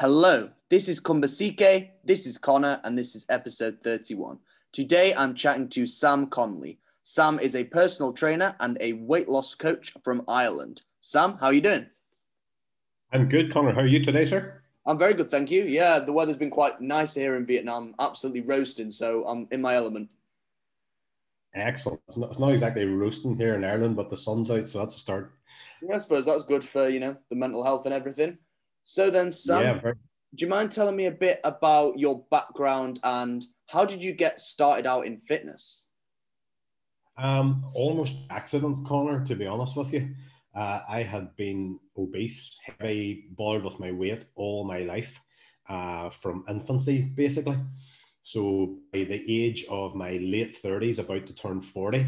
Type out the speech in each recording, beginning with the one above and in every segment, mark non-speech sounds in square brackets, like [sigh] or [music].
Hello, this is Kumbasike, this is Connor, and this is episode 31. Today I'm chatting to Sam Connolly. Sam is a personal trainer and a weight loss coach from Ireland. Sam, how are you doing? I'm good, Connor. How are you today, sir? I'm very good, thank you. Yeah, the weather's been quite nice here in Vietnam, absolutely roasting, so I'm in my element. Excellent. It's not, it's not exactly roasting here in Ireland, but the sun's out, so that's a start. Yeah, I suppose that's good for, you know, the mental health and everything. So then, Sam, yeah, very- do you mind telling me a bit about your background and how did you get started out in fitness? Um, almost accident, Connor. To be honest with you, uh, I had been obese, heavy, bothered with my weight all my life, uh, from infancy, basically. So by the age of my late thirties, about to turn forty,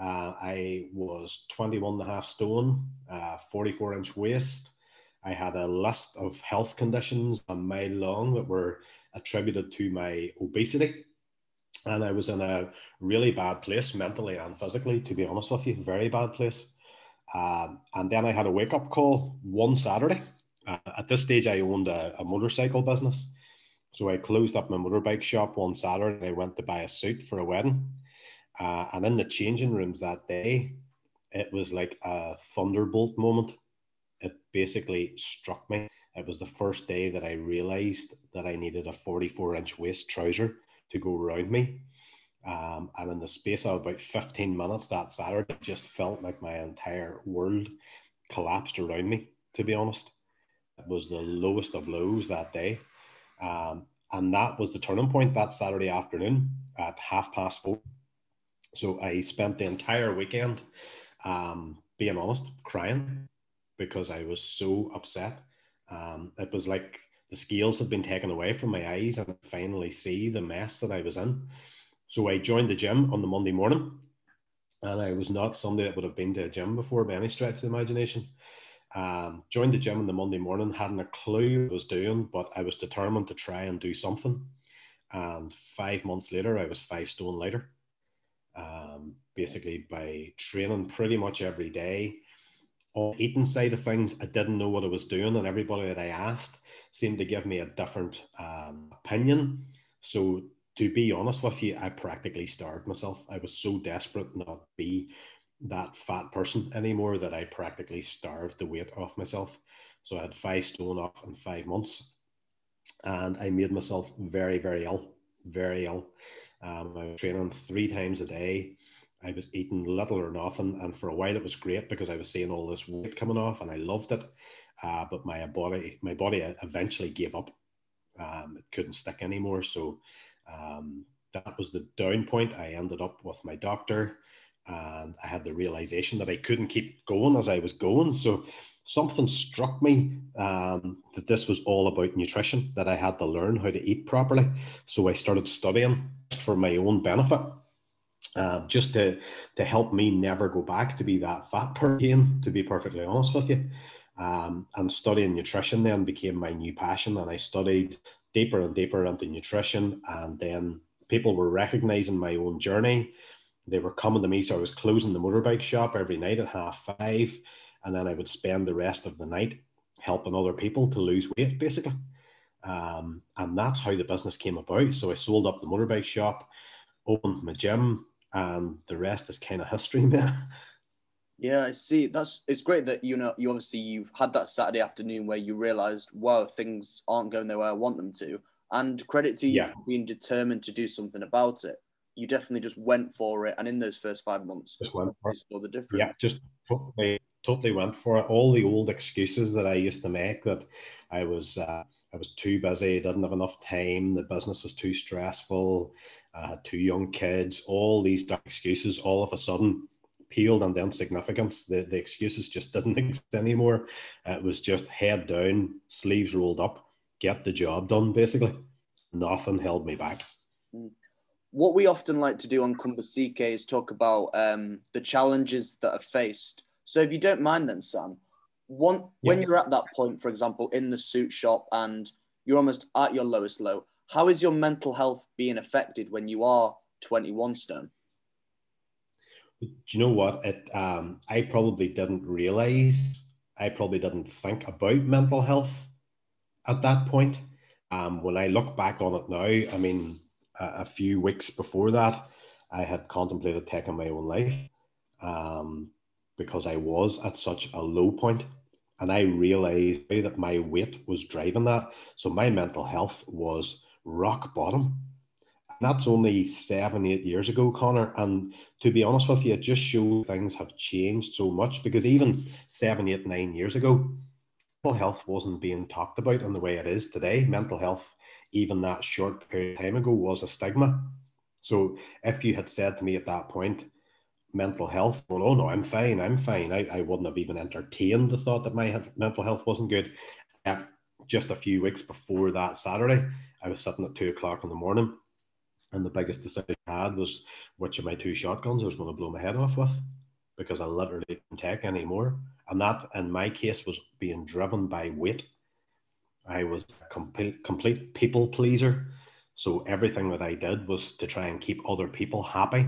uh, I was 21 and a half stone, uh, 44 inch waist. I had a list of health conditions a mile long that were attributed to my obesity. And I was in a really bad place mentally and physically, to be honest with you, very bad place. Um, and then I had a wake up call one Saturday. Uh, at this stage, I owned a, a, motorcycle business. So I closed up my motorbike shop one Saturday and I went to buy a suit for a wedding. Uh, and in the changing rooms that day, it was like a thunderbolt moment it basically struck me. It was the first day that I realized that I needed a 44 inch waist trouser to go around me. Um, and in the space of about 15 minutes that Saturday, just felt like my entire world collapsed around me, to be honest. It was the lowest of lows that day. Um, and that was the turning point that Saturday afternoon at half past four. So I spent the entire weekend, um, being honest, crying because I was so upset. Um, it was like the scales had been taken away from my eyes and I finally see the mess that I was in. So I joined the gym on the Monday morning and I was not somebody that would have been to a gym before by any stretch of the imagination. Um, joined the gym on the Monday morning, hadn't a clue what I was doing, but I was determined to try and do something. And five months later, I was five stone lighter. Um, basically, by training pretty much every day, on eating side of things, I didn't know what I was doing, and everybody that I asked seemed to give me a different um, opinion. So, to be honest with you, I practically starved myself. I was so desperate not to be that fat person anymore that I practically starved the weight off myself. So, I had five stone off in five months, and I made myself very, very ill, very ill. Um, I was training three times a day. I was eating little or nothing, and for a while it was great because I was seeing all this weight coming off, and I loved it. Uh, but my body, my body eventually gave up. Um, it couldn't stick anymore. So um, that was the down point. I ended up with my doctor, and I had the realization that I couldn't keep going as I was going. So something struck me um, that this was all about nutrition. That I had to learn how to eat properly. So I started studying for my own benefit um, just to to help me never go back to be that fat person. To be perfectly honest with you, um, and studying nutrition then became my new passion, and I studied deeper and deeper into nutrition, and then people were recognizing my own journey. They were coming to me, so I was closing the motorbike shop every night at half five, and then I would spend the rest of the night helping other people to lose weight, basically. Um, and that's how the business came about. So I sold up the motorbike shop, opened my gym, and the rest is kind of history, [laughs] man. Yeah, I see. That's it's great that you know you obviously you've had that Saturday afternoon where you realised, wow, things aren't going the way I want them to, and credit to you yeah. for being determined to do something about it. You definitely just went for it, and in those first five months, just went for you saw the difference. Yeah, just totally, totally went for it. All the old excuses that I used to make that I was uh, I was too busy, didn't have enough time, the business was too stressful, I had two young kids, all these excuses all of a sudden peeled and then significance. The, the excuses just didn't [laughs] exist anymore. It was just head down, sleeves rolled up, get the job done, basically. Nothing held me back. What we often like to do on Kumbasike is talk about um, the challenges that are faced. So if you don't mind then, Sam, one, yeah. when you're at that point, for example, in the suit shop and you're almost at your lowest low, how is your mental health being affected when you are 21 stone? Do you know what? It um, I probably didn't realize. I probably didn't think about mental health at that point. Um, when I look back on it now, I mean, a, a, few weeks before that, I had contemplated taking my own life um, because I was at such a low point and I realized that my weight was driving that. So my mental health was rock bottom. And that's only seven, eight years ago, Connor. And to be honest with you, it just shows things have changed so much because even seven, eight, nine years ago, mental health wasn't being talked about in the way it is today. Mental health, even that short period of time ago, was a stigma. So if you had said to me at that point, mental health. Well, oh no, I'm fine. I'm fine. I, I wouldn't have even entertained the thought that my mental health wasn't good. Uh, just a few weeks before that Saturday, I was sitting at two o'clock in the morning, and the biggest decision I had was which of my two shotguns I was going to blow my head off with, because I literally didn't take anymore. And that, in my case, was being driven by weight. I was a complete, complete people pleaser. So everything that I did was to try and keep other people happy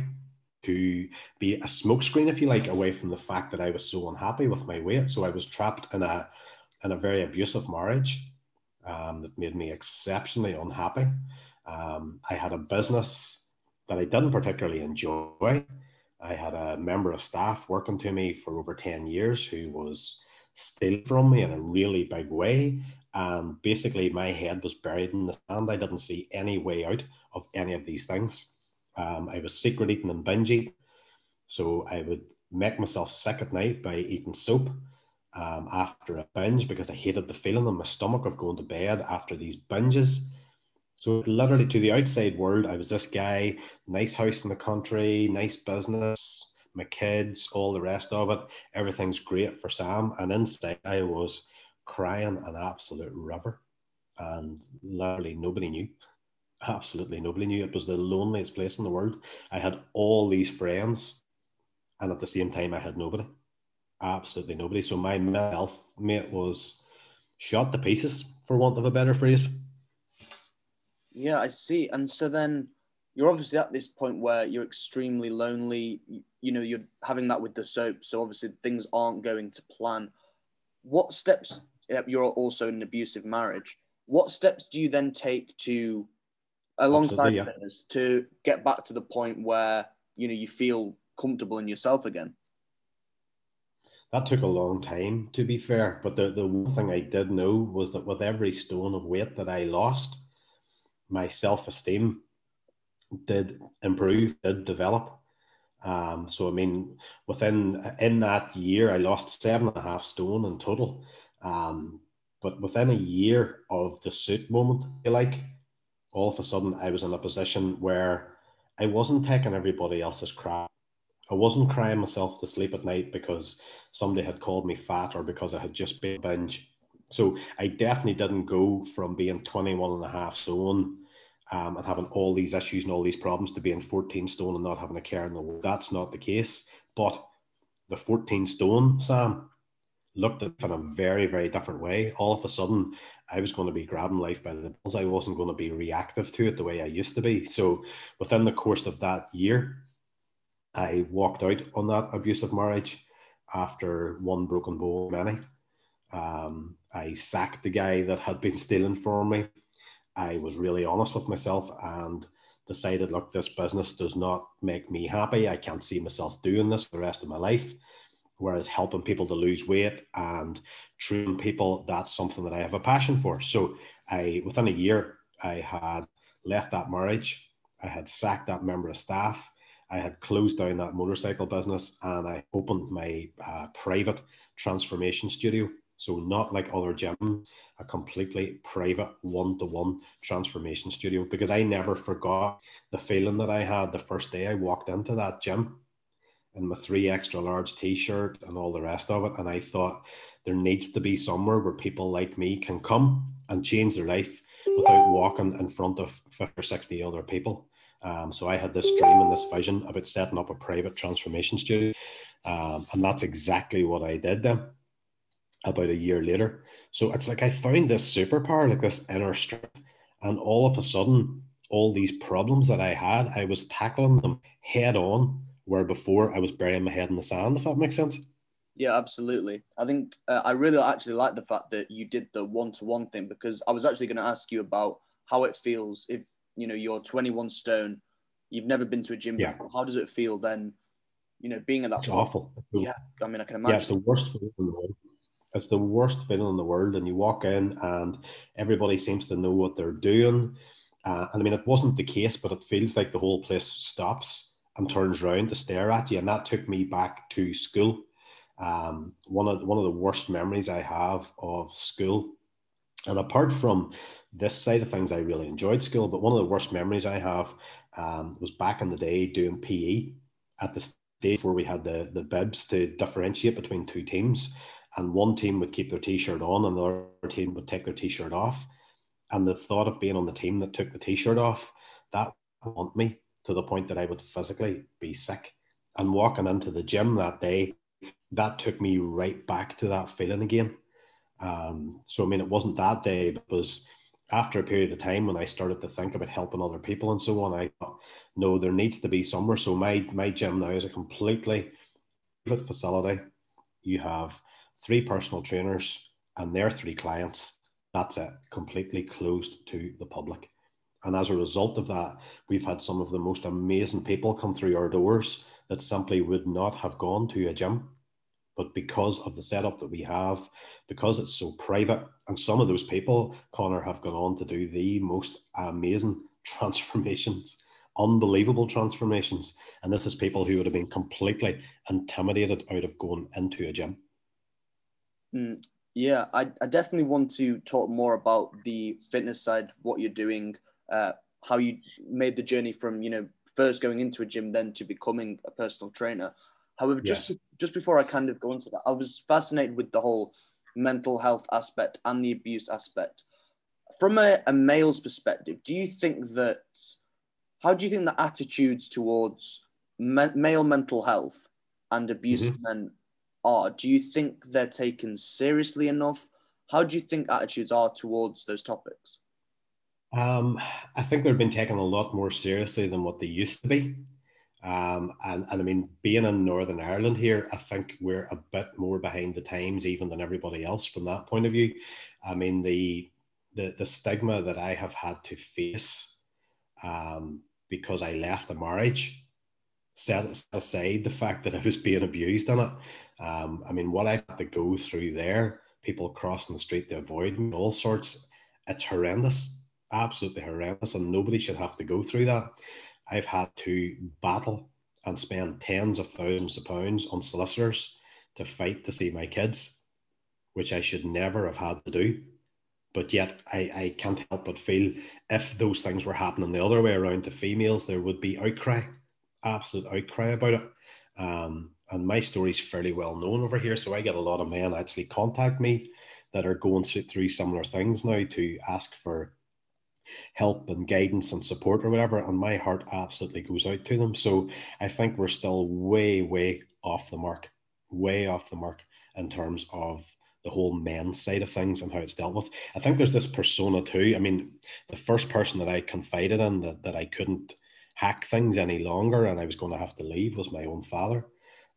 to be a smokescreen, if you like, away from the fact that I was so unhappy with my weight. So I was trapped in a in a very abusive marriage um, that made me exceptionally unhappy. Um, I had a business that I didn't particularly enjoy. I had a member of staff working to me for over 10 years who was stealing from me in a really big way. And basically, my head was buried in the sand. I didn't see any way out of any of these things. Um, I was secret eating and binge So I would make myself sick at night by eating soap um, after a binge because I hated the feeling in my stomach of going to bed after these binges. So literally to the outside world, I was this guy, nice house in the country, nice business, my kids, all the rest of it. Everything's great for Sam. And inside I was crying an absolute river. And literally nobody knew [laughs] absolutely nobody knew it was the loneliest place in the world. I had all these friends, and at the same time, I had nobody, absolutely nobody. So my mental health mate was shot to pieces, for want of a better phrase. Yeah, I see. And so then you're obviously at this point where you're extremely lonely. You know, you're having that with the soap, so obviously things aren't going to plan. What steps? You're also in an abusive marriage. What steps do you then take to alongside yeah. to get back to the point where you know you feel comfortable in yourself again? That took a long time, to be fair. But the, the one thing I did know was that with every stone of weight that I lost, my self esteem did improve, did develop. Um, so I mean, within in that year, I lost seven and a half stone in total. Um, but within a year of the suit moment, you like, all of a sudden I was in a position where I wasn't taking everybody else's crap. I wasn't crying myself to sleep at night because somebody had called me fat or because I had just been binge. So I definitely didn't go from being 21 and a half stone um, and having all these issues and all these problems to being 14 stone and not having a care in the world. That's not the case. But the 14 stone, Sam, looked at in a very, very different way. All of a sudden, I was going to be grabbing life by the balls. I wasn't going to be reactive to it the way I used to be. So within the course of that year, I walked out on that abusive marriage after one broken bowl many. Um, I sacked the guy that had been stealing from me. I was really honest with myself and decided, look, this business does not make me happy. I can't see myself doing this for the rest of my life. Whereas helping people to lose weight and train people, that's something that I have a passion for. So I within a year, I had left that marriage, I had sacked that member of staff, I had closed down that motorcycle business, and I opened my uh, private transformation studio. So not like other gyms, a completely private one-to-one transformation studio because I never forgot the feeling that I had the first day I walked into that gym in my three extra large t-shirt and all the rest of it. And I thought there needs to be somewhere where people like me can come and change their life without walking in front of 50 or 60 other people. Um, so I had this dream and this vision about setting up a private transformation studio. Um, and that's exactly what I did then about a year later. So it's like I found this superpower, like this inner strength. And all of a sudden, all these problems that I had, I was tackling them head on where before I was burying my head in the sand, if that makes sense. Yeah, absolutely. I think uh, I really actually like the fact that you did the one-to-one thing because I was actually going to ask you about how it feels if you know you're 21 stone, you've never been to a gym yeah. before. How does it feel then? You know, being at that. It's point? awful. Yeah, I mean, I can imagine. Yeah, it's the worst feeling in the world. It's the worst feeling in the world, and you walk in and everybody seems to know what they're doing. Uh, and I mean, it wasn't the case, but it feels like the whole place stops and turns around to stare at you, and that took me back to school um, one of one of the worst memories I have of school, and apart from this side of things, I really enjoyed school. But one of the worst memories I have um, was back in the day doing PE at the stage where we had the the bibs to differentiate between two teams, and one team would keep their t-shirt on, and the other team would take their t-shirt off. And the thought of being on the team that took the t-shirt off that haunt me to the point that I would physically be sick. And walking into the gym that day that took me right back to that feeling again. Um, so I mean, it wasn't that day, it was after a period of time when I started to think about helping other people and so on. I thought, no, there needs to be somewhere. So my my gym now is a completely private facility. You have three personal trainers and their three clients. That's it, completely closed to the public. And as a result of that, we've had some of the most amazing people come through our doors that simply would not have gone to a gym but because of the setup that we have, because it's so private, and some of those people, Connor, have gone on to do the most amazing [laughs] transformations, unbelievable transformations. And this is people who would have been completely intimidated out of going into a gym. Mm, yeah, I, I definitely want to talk more about the fitness side, what you're doing, uh, how you made the journey from, you know, first going into a gym, then to becoming a personal trainer. However, just yes. just before I kind of go into that, I was fascinated with the whole mental health aspect and the abuse aspect. From a, a male's perspective, do you think that how do you think the attitudes towards me- male mental health and abuse mm-hmm. men are? Do you think they're taken seriously enough? How do you think attitudes are towards those topics? Um, I think they've been taken a lot more seriously than what they used to be. Um, and, and I mean, being in Northern Ireland here, I think we're a bit more behind the times even than everybody else from that point of view. I mean, the the, the stigma that I have had to face um, because I left a marriage, set aside the fact that I was being abused in it. Um, I mean, what I had to go through there, people crossing the street to avoid me, all sorts, it's horrendous, absolutely horrendous, and nobody should have to go through that. I've had to battle and spend tens of thousands of pounds on solicitors to fight to see my kids, which I should never have had to do. But yet, I, I can't help but feel if those things were happening the other way around to females, there would be outcry, absolute outcry about it. Um, and my story's fairly well known over here. So I get a lot of men actually contact me that are going through similar things now to ask for help and guidance and support or whatever. And my heart absolutely goes out to them. So I think we're still way, way off the mark, way off the mark in terms of the whole men's side of things and how it's dealt with. I think there's this persona too. I mean, the first person that I confided in that, that I couldn't hack things any longer and I was going to have to leave was my own father,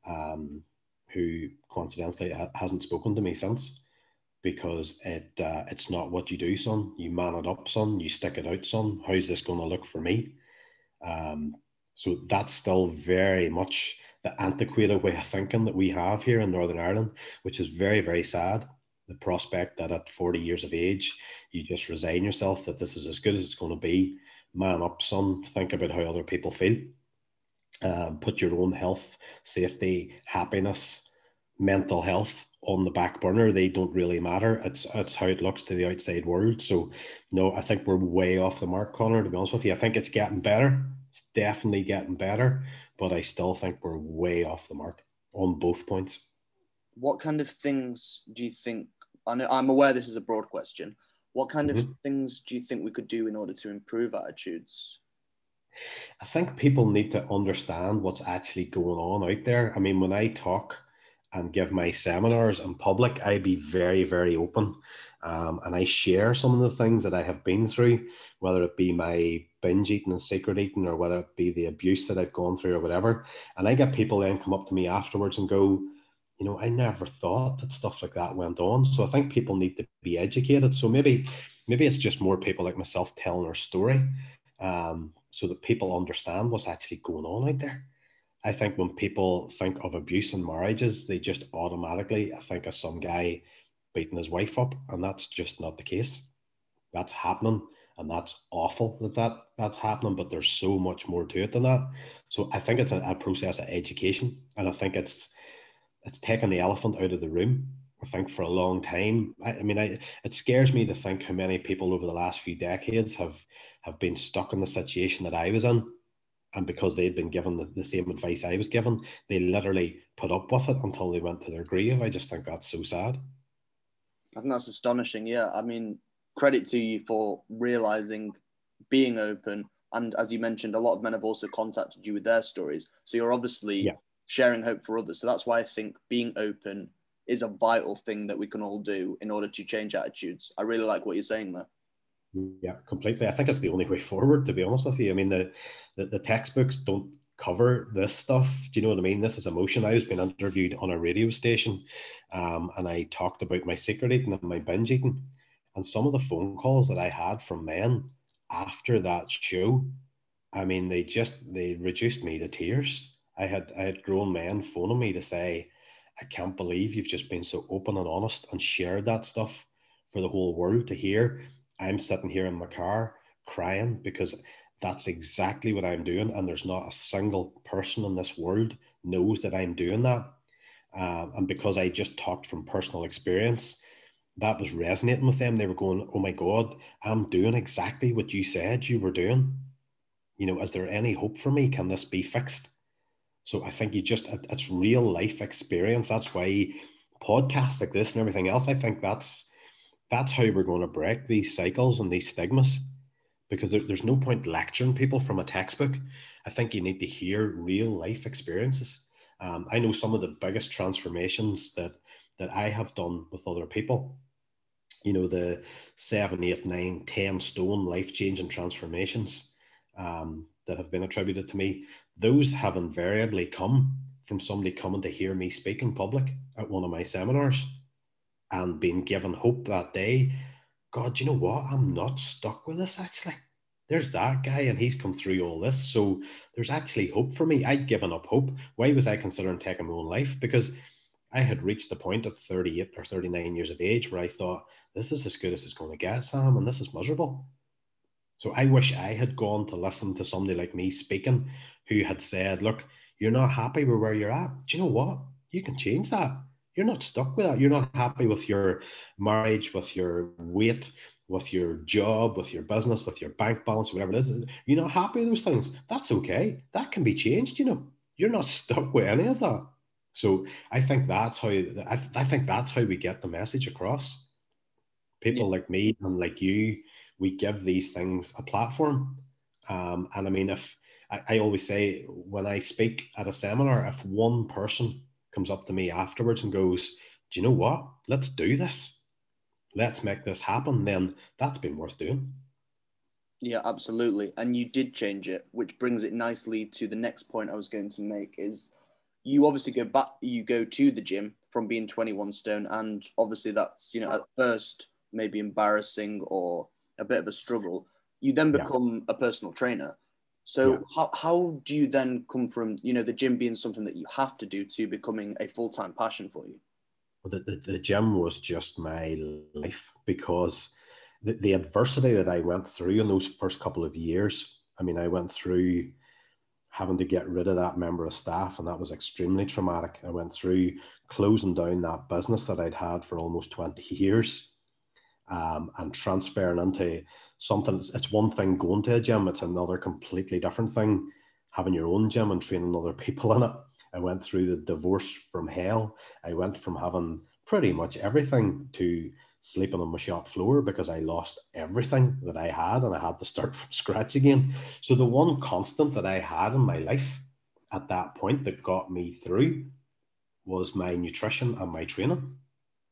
um, who coincidentally hasn't spoken to me since because it uh, it's not what you do, son. You man it up, son. You stick it out, son. How's this going to look for me? Um, so that's still very much the antiquated way of thinking that we have here in Northern Ireland, which is very, very sad. The prospect that at 40 years of age, you just resign yourself that this is as good as it's going to be. Man up, son. Think about how other people feel. Um, put your own health, safety, happiness, mental health on the back burner. They don't really matter. It's it's how it looks to the outside world. So no, I think we're way off the mark, Connor. To be honest with you, I think it's getting better. It's definitely getting better, but I still think we're way off the mark on both points. What kind of things do you think? I know, I'm aware this is a broad question. What kind mm-hmm. of things do you think we could do in order to improve attitudes? I think people need to understand what's actually going on out there. I mean, when I talk and give my seminars in public, I be very, very open. Um, and I share some of the things that I have been through, whether it be my binge eating and secret eating, or whether it be the abuse that I've gone through, or whatever. And I get people then come up to me afterwards and go, you know, I never thought that stuff like that went on. So I think people need to be educated. So maybe, maybe it's just more people like myself telling our story, um, so that people understand what's actually going on out there. I think when people think of abuse in marriages, they just automatically think of some guy beating his wife up, and that's just not the case. That's happening, and that's awful that, that that's happening. But there's so much more to it than that. So I think it's a, a process of education, and I think it's it's taking the elephant out of the room. I think for a long time. I, I mean, I, it scares me to think how many people over the last few decades have have been stuck in the situation that I was in and because they'd been given the, the, same advice I was given, they literally put up with it until they went to their grave. I just think that's so sad. I think that's astonishing. Yeah, I mean, credit to you for realizing, being open, and as you mentioned, a lot of men have also contacted you with their stories. So you're obviously yeah. sharing hope for others. So that's why I think being open is a vital thing that we can all do in order to change attitudes. I really like what you're saying there. Yeah, completely. I think it's the only way [laughs] forward, to be honest with you. I mean, the, the, the textbooks don't cover this stuff. Do you know what I mean? This is emotion. I was being interviewed on a radio station um, and I talked about my secret eating and my binge eating. And some of the phone calls that I had from men after that show, I mean, they just they reduced me to tears. I had I had grown men phoning me to say, I can't believe you've just been so open and honest and shared that stuff for the whole world to hear. I'm sitting here in my car crying because that's exactly what I'm doing. And there's not a single person in this world knows that I'm doing that. Uh, and because I just talked from personal experience, that was resonating with them. They were going, Oh my God, I'm doing exactly what you said you were doing. You know, is there any hope for me? Can this be fixed? So I think you just, it's real life experience. That's why podcasts like this and everything else, I think that's that's how we're going to break these cycles and these stigmas because there, there's no point lecturing people from a textbook. I think you need to hear real life experiences. Um, I know some of the biggest transformations that that I have done with other people. You know, the seven, eight, nine, ten stone life changing transformations um, that have been attributed to me. Those have invariably come from somebody coming to hear me speak in public at one of my seminars and being given hope that day. God, you know what? I'm not stuck with this actually. There's that guy, and he's come through all this. So there's actually hope for me. I'd given up hope. Why was I considering taking my own life? Because I had reached the point at 38 or 39 years of age where I thought, this is as good as it's going to get, Sam, and this is miserable. So I wish I had gone to listen to somebody like me speaking who had said, look, you're not happy with where you're at. Do you know what? You can change that you're not stuck with that. You're not happy with your marriage, with your weight, with your job, with your business, with your bank balance, whatever it is. You're not happy with those things. That's okay. That can be changed, you know. You're not [laughs] stuck with any of that. So I think that's how I, I think that's how we get the message across. People yeah. like me and like you, we give these things a platform. Um, and I mean, if I, I always say when I speak at a seminar, if one person comes up to me afterwards and goes, Do you know what? Let's do this. Let's make this happen. Then that's been worth doing. Yeah, absolutely. And you did change it, which brings it nicely to the next point I was going to make is you obviously go back you go to the gym from being 21 stone and obviously that's, you know, at first maybe embarrassing or a bit of a struggle. You then become yeah. a personal trainer. So yeah. how, how do you then come from, you know, the gym being something that you have to do to becoming a full-time passion for you? Well, the, the, the gym was just my life because the, the adversity that I went through in those first couple of years, I mean, I went through having to get rid of that member of staff, and that was extremely traumatic. I went through closing down that business that I'd had for almost 20 years um, and transferring into something. It's one thing going to a gym; it's another completely different thing having your own gym and training other [laughs] people in it. I went through the divorce from hell. I went from having pretty much everything to sleeping on my shop floor because I lost everything that I had and I had to start [laughs] from scratch again. So the one constant that I had in my life at that point that got me through was my nutrition and my training.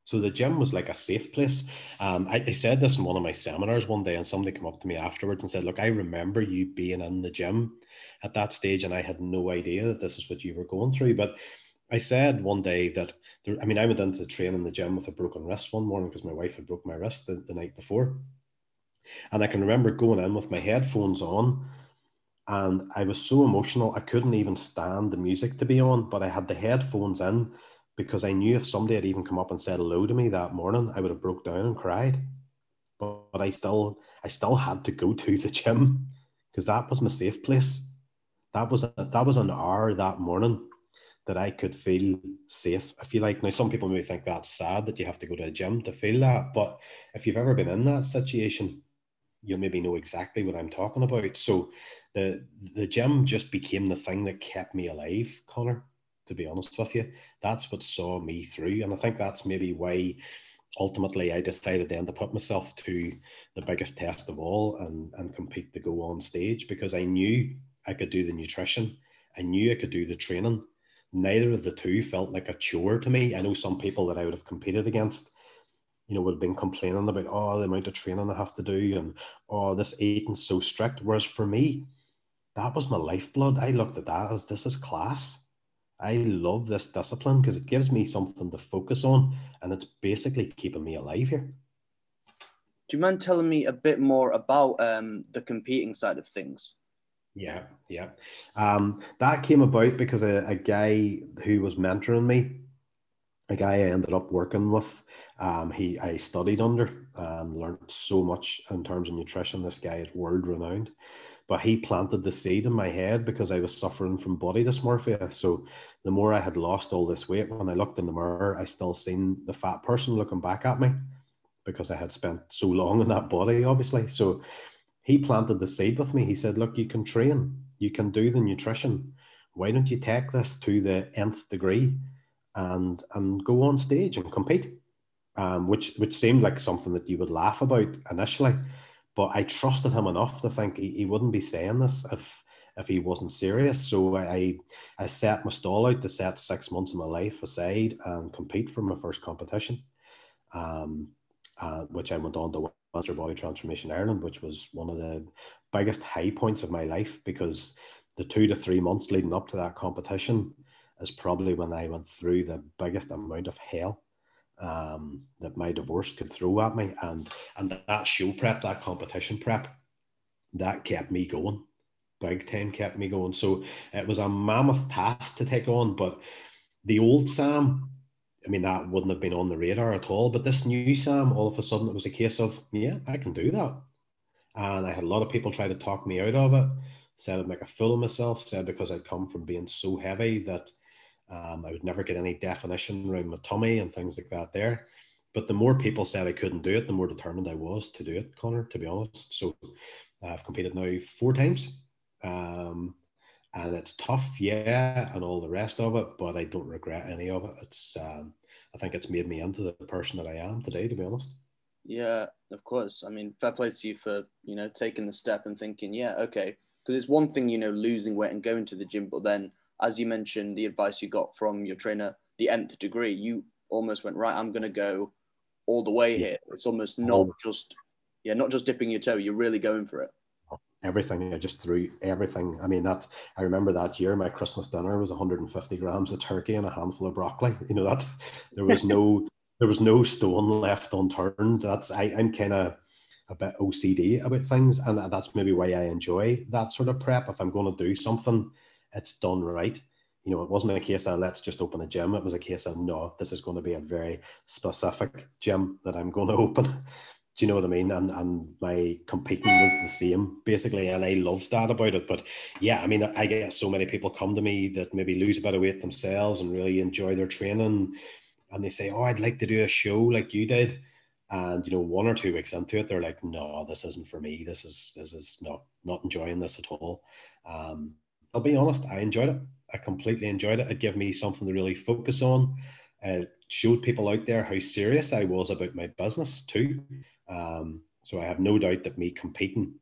So the gym was like a safe place. Um, I, I, said this in one of my seminars one day, and somebody came up to me afterwards and said, "Look, I remember you being in the gym at that stage, and I had no idea that this is what you were going through." But I said one day that there, I mean I went into the train in the gym with a broken wrist one morning because my wife had broke my wrist the, the night before, and I can remember going in with my headphones on, and I was so emotional I couldn't even stand the music to be on, but I had the headphones in because I knew if somebody had even come up and said hello to me that morning, I would have broke down and cried. But, but I still I still had to go [laughs] to the gym because that was my safe place. That was that was an hour that morning that I could feel safe. I feel like now some people may think that's sad that you have to go to a gym to feel that, but if you've ever been in that situation, you'll maybe know exactly what I'm talking about. So the the gym just became the thing that kept me alive, Connor. To be honest with you, that's what saw me through, and I think that's maybe why ultimately I decided then to put myself to the biggest test of all and and compete to go on stage because I knew I could do the nutrition, I knew I could do the training, neither of the two felt like a chore to me. I know some people that I would have competed against, you know, would have been complaining about, oh, the amount of training I have to do and, oh, this eating's so strict. Whereas for me, that was my lifeblood. I looked at that as this is class. I love this discipline because it gives me something to focus on and it's basically keeping me alive here. Do you mind telling me a bit more about um, the competing side of things? Yeah, yeah. Um, that came about because a, a, guy who was mentoring me, a guy I ended up working with, um, he I studied under and learned so much in terms of nutrition. This guy is world renowned, but he planted the seed in my head because I was suffering from body dysmorphia. So the more I had lost all this weight, when I looked in the mirror, I still seen the fat person looking back at me because I had spent so long in that body, obviously. So he planted the seed with me. He said, Look, you can train, you can do the nutrition. Why don't you take this to the nth degree and and go on stage and compete? Um, which which seemed like something that you would laugh about initially, but I trusted him enough to think he, he wouldn't be saying this if if he wasn't serious. So I I set my stall out to set six months of my life aside and compete for my first competition, um, uh, which I went on to Master Body Transformation Ireland, which was one of the biggest high points of my life because the two to three months leading up to that competition is probably when I went through the biggest amount of hell um, that my divorce could throw at me. And and that show prep, that competition prep, that kept me going. Big time kept me going. So it was a mammoth task to take on. But the old Sam I mean, that wouldn't have been on the radar at all. But this new Sam, all of a sudden, it was a case of, yeah, I can do that. And I had a lot of people try to talk me out of it, said I'd make a fool of myself, said because I'd come from being so heavy that um, I would never get any definition around my tummy and things like that there. But the more people said I couldn't do it, the more determined I was to do it, Connor, to be honest. So I've competed now four times. Um, and it's tough, yeah, and all the rest of it, but I don't regret any of it. It's, um, I think it's made me into the person that I am today, to be honest. Yeah, of course. I mean, fair play to you for you know taking the step and thinking, yeah, okay, because it's one thing you know losing weight and going to the gym, but then as you mentioned, the advice you got from your trainer, the nth degree, you almost went right. I'm going to go all the way here. It's almost not oh. just yeah, not just dipping your toe. You're really going for it everything. I just threw everything. I mean, that I remember that year my Christmas dinner was 150 grams of turkey and a handful of broccoli. You know that there was no [laughs] there was no stone left unturned. That's I, I'm kind of a bit OCD about things, and that's maybe why I enjoy that sort of prep. If I'm going to do something, it's done right. You know, it wasn't a case of let's just open a gym. It was a case of no, this is going to be a very specific gym that I'm going [laughs] to open. Do you know what I mean? And and my competing was the same basically, and I loved that about it. But yeah, I mean, I get so many people come to me that maybe lose a bit of weight themselves and really enjoy their training, and they say, "Oh, I'd like to do a show like you did." And you know, one or two weeks into it, they're like, "No, this isn't for me. This is this is not not enjoying this at all." Um, I'll be honest, I enjoyed it. I completely enjoyed it. It gave me something to really focus on. It showed people out there how serious I was about my business too. Um, so I have no doubt that me competing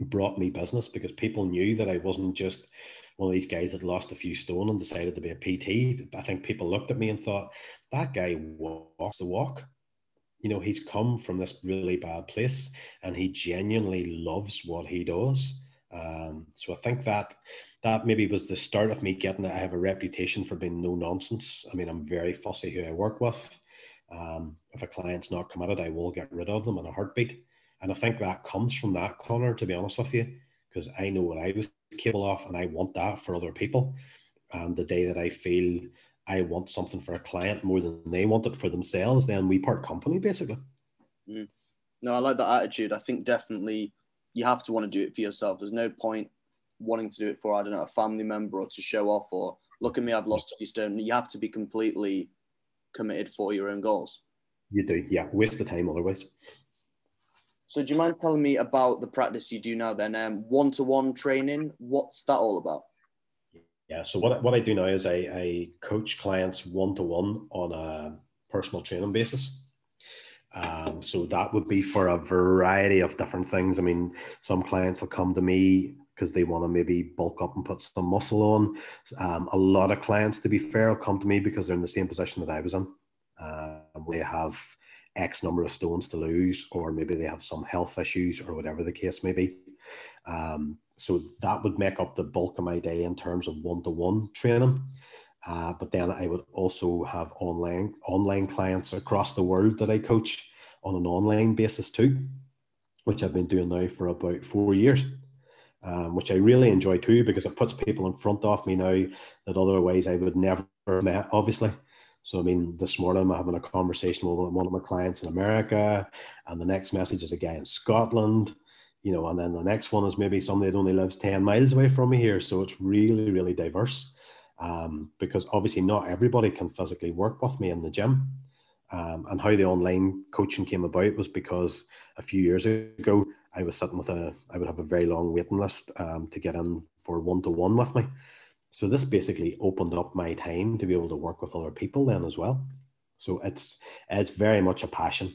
brought me business because people knew that I wasn't just one of these guys that lost a few stone and decided to be a PT. I think people looked at me and thought, that guy walks the walk. You know, he's come from this really bad place and he genuinely loves what he does. Um, so I think that that maybe was the start of me getting it. I have a reputation for being no nonsense. I mean, I'm very fussy who I work with. Um, if a client's not committed, I will get rid of them in a heartbeat. And I think that comes from that, Connor, to be honest with you, because I know what I was capable of and I want that for other people. And the day that I feel I want something for a client more than they want it for themselves, then we part company basically. Mm. No, I like that attitude. I think definitely you have to want to do it for yourself. There's no point wanting to do it for, I don't know, a family member or to show off or look at me, I've lost a few stone. You have to be completely committed for your own goals. You do, yeah. Waste the time otherwise. So, do you mind telling me about the practice you do now? Then, one to one training. What's that all about? Yeah. So what what I do now is I, I coach clients one to one on a personal training basis. Um, so that would be for a variety of different things. I mean, some clients will come to me because they want to maybe bulk up and put some muscle on. Um, a lot of clients, to be fair, will come to me because they're in the same position that I was in. Uh, they have X number of stones to lose, or maybe they have some health issues, or whatever the case may be. Um, so that would make up the bulk of my day in terms of one-to-one training. Uh, but then I would also have online online clients across the world that I coach on an online basis too, which I've been doing now for about four years um, which I really enjoy too because it puts people in front of me now that otherwise I would never met, obviously. So, I mean, this morning I'm having a conversation with one of my clients in America, and the next message is a guy in Scotland, you know, and then the next one is maybe somebody that only lives 10 miles away from me here. So, it's really, really diverse um, because obviously not everybody can physically work with me in the gym. Um, and how the online coaching came about was because a few years ago, I was sitting with a, I would have a very long waiting list um, to get in for one to one with me. So this basically opened up my time to be able to work with other people then as well. So it's it's very much a passion.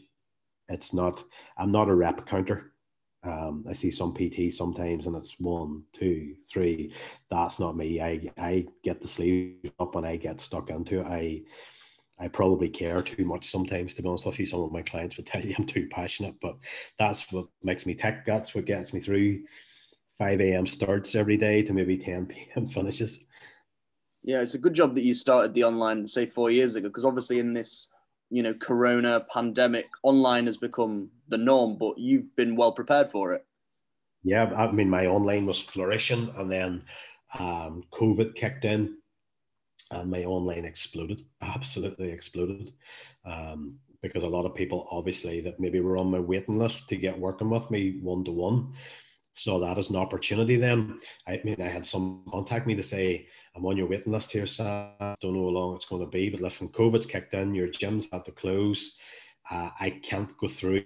It's not. I'm not a rep counter. Um, I see some PT sometimes, and it's one, two, three. That's not me. I I get the sleeve up and I get stuck into it. I I probably care too much sometimes, to be honest with you. Some of my clients would tell you I'm too passionate, but that's what makes me tick. That's what gets me through 5 a.m. starts every day to maybe 10 p.m. [laughs] finishes. Yeah, it's a good job that you started the online, say, four years ago, because obviously in this, you know, Corona pandemic, online has become the norm, but you've been well prepared for it. Yeah, I mean, my online was flourishing, and then um, COVID kicked in and my online exploded, absolutely exploded. Um, because a lot of people, obviously, that maybe were on my waiting list to get working with me one to one, saw that as an opportunity. Then, I mean, I had some contact me to say, "I'm on your waiting list here, Sam. Don't know how long it's going to be, but listen, COVID's kicked in. Your gym's had to close. Uh, I can't go through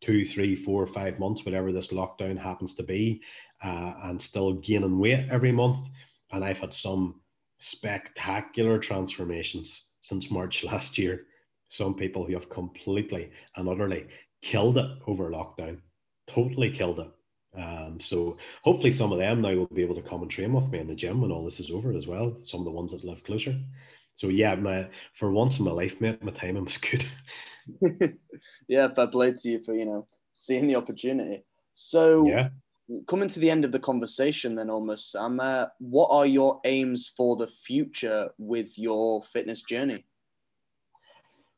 two, three, four, five months, whatever this lockdown happens to be, uh, and still gaining weight every month. And I've had some spectacular transformations since March [laughs] last year. Some people who have completely and utterly killed it over lockdown, totally killed it. Um, so hopefully some of them now will be able to come and train with me in the gym when all this is over as well. Some of the ones that live closer. So yeah, my for once in my life, mate, my timing was good. [laughs] yeah, fair play to you for you know seeing the opportunity. So yeah coming to the end of the conversation then almost sam uh, what are your aims for the future with your fitness journey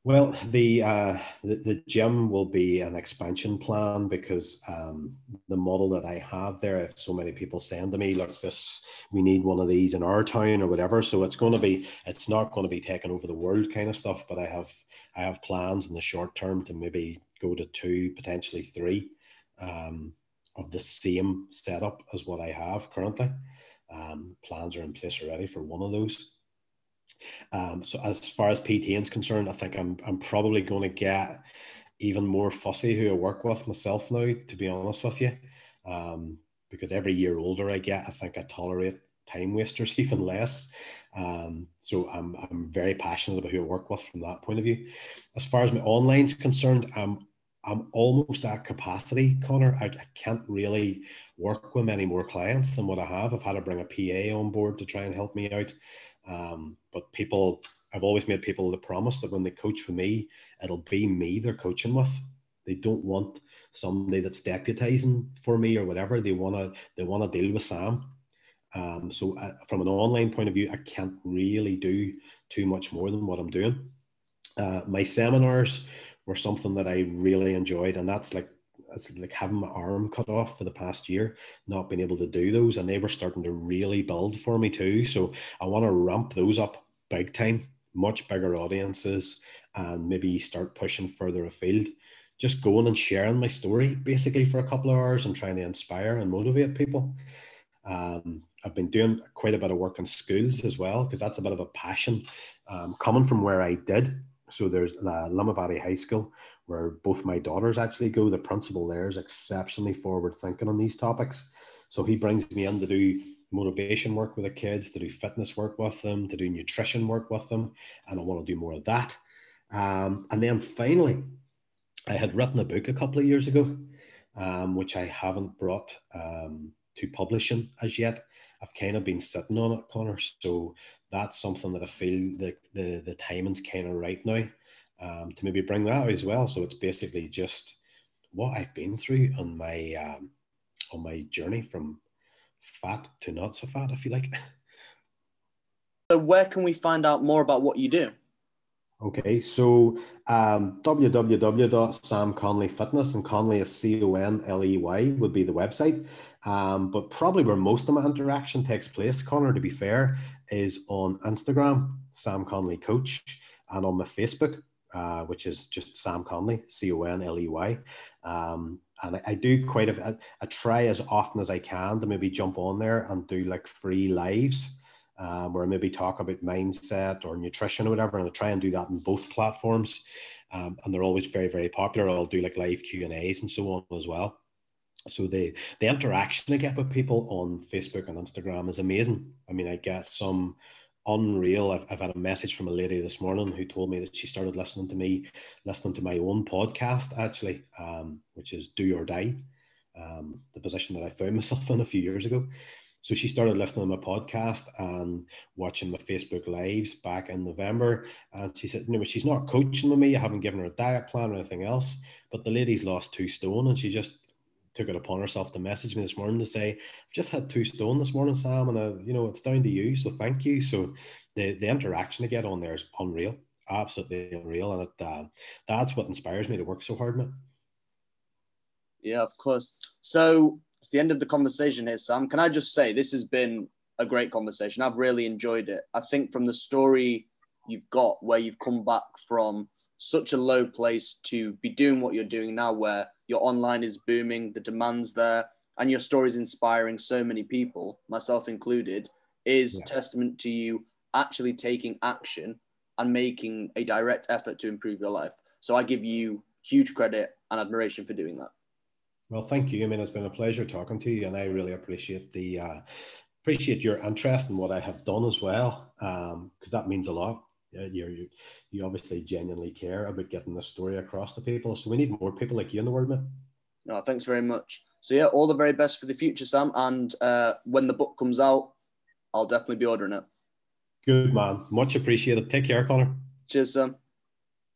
well the, uh, the, the gym will be an expansion plan because um, the model that i have there if so many people saying to me look this we need one of these in our town or whatever so it's going to be it's not going to be taking over the world kind of stuff but i have i have plans in the short term to maybe go to two potentially three um, of the same setup as what I have currently. Um, plans are in place already for one of those. Um, so as far as PTN is concerned, I think I'm I'm probably going to get even more fussy who I work with myself now. To be honest with you, um, because every year older I get, I think I tolerate time wasters [laughs] even less. Um, so I'm I'm very passionate about who I work with from that point of view. As far as my online is concerned, I'm I'm almost at capacity, Connor. I, I, can't really work with many more clients than what I have. I've had to bring a PA on board to try and help me out. Um, but people, I've always made people the promise that when they coach with me, it'll be me they're coaching with. They don't want somebody that's deputizing for me or whatever. They wanna they wanna deal with Sam. Um, so, uh, from an online point of view, I can't really do too much more than what I'm doing. Uh, my seminars were something that I really enjoyed, and that's like it's like having my arm cut off for the past year, not being able to do those, and they were starting to really build for me too. So I want to ramp those up big time, much bigger audiences, and maybe start pushing further afield. Just going and sharing my story basically for a couple of hours and trying to inspire and motivate people. Um, I've been doing quite a bit of work in schools as well because that's a bit of a passion um, coming from where I did. So there's uh, Limavady High School where both my daughters actually go. The principal there is exceptionally forward thinking on these topics. So he brings me in to do motivation work with the kids, to do fitness work with them, to do nutrition work with them, and I want to do more of that. Um, and then finally, I had written a book a couple of years ago, um, which I haven't brought um, to publishing as yet. I've kind of been sitting on it, Connor. So that's something that I feel the the, the timing's kind of right now um, to maybe bring that out as well. So it's basically just what I've been through on my um, on my journey from fat to not so fat, if you like. [laughs] So where can we find out more about what you do? Okay, so um, www.samconleyfitness and Conley is C O N L E Y would be the website. Um, but probably where most of my interaction takes place, Connor, to be fair, is on Instagram, Sam Conley Coach, and on my Facebook, uh, which is just Sam Conley, C O N L E Y. Um, and I, I, do quite a, try as often as I can to maybe jump on there and do like free lives. Um, where I maybe talk about mindset or nutrition or whatever, and I try and do that in both platforms, um, and they're always very, very popular. I'll do like live Q and A's and so on as well. So the the interaction I get with people on Facebook and Instagram is amazing. I mean, I get some unreal. I've, I've had a message from a lady this morning who told me that she started listening to me, listening to my own podcast actually, um, which is Do or Die, um, the position that I found [laughs] myself in a few years ago. So she started listening to my podcast and watching my Facebook lives back in November. And she said, know, she's not coaching with me. I haven't given her a diet plan or anything else, but the lady's lost two stone and she just took it upon herself to message me this morning to say, I've just had two stone this morning, Sam, and I, you know, it's down to you. So thank you. So the, the interaction to get on there is unreal, absolutely unreal. And it, uh, that's what inspires me to work so hard, man. Yeah, of course. So it's the end of the conversation here, Sam. Can I just say this has been a great conversation? I've really enjoyed it. I think from the story you've got where you've come back from such a low place to be doing what you're doing now, where your online is booming, the demand's there, and your story is inspiring so many people, myself included, is yeah. testament to you actually taking action and making a direct effort to improve your life. So I give you huge credit and admiration for doing that. Well, thank you. I mean, it's been a pleasure talking to you, and I really appreciate the uh, appreciate your interest in what I have done as well, because um, that means a lot you you you obviously genuinely care about getting the story across to people. So we need more people like you in the world, man. No, thanks very much. So yeah, all the very best for the future, Sam. And uh, when the book comes out, I'll definitely be ordering it. Good man, much appreciated. Take care, Connor. Cheers, Sam.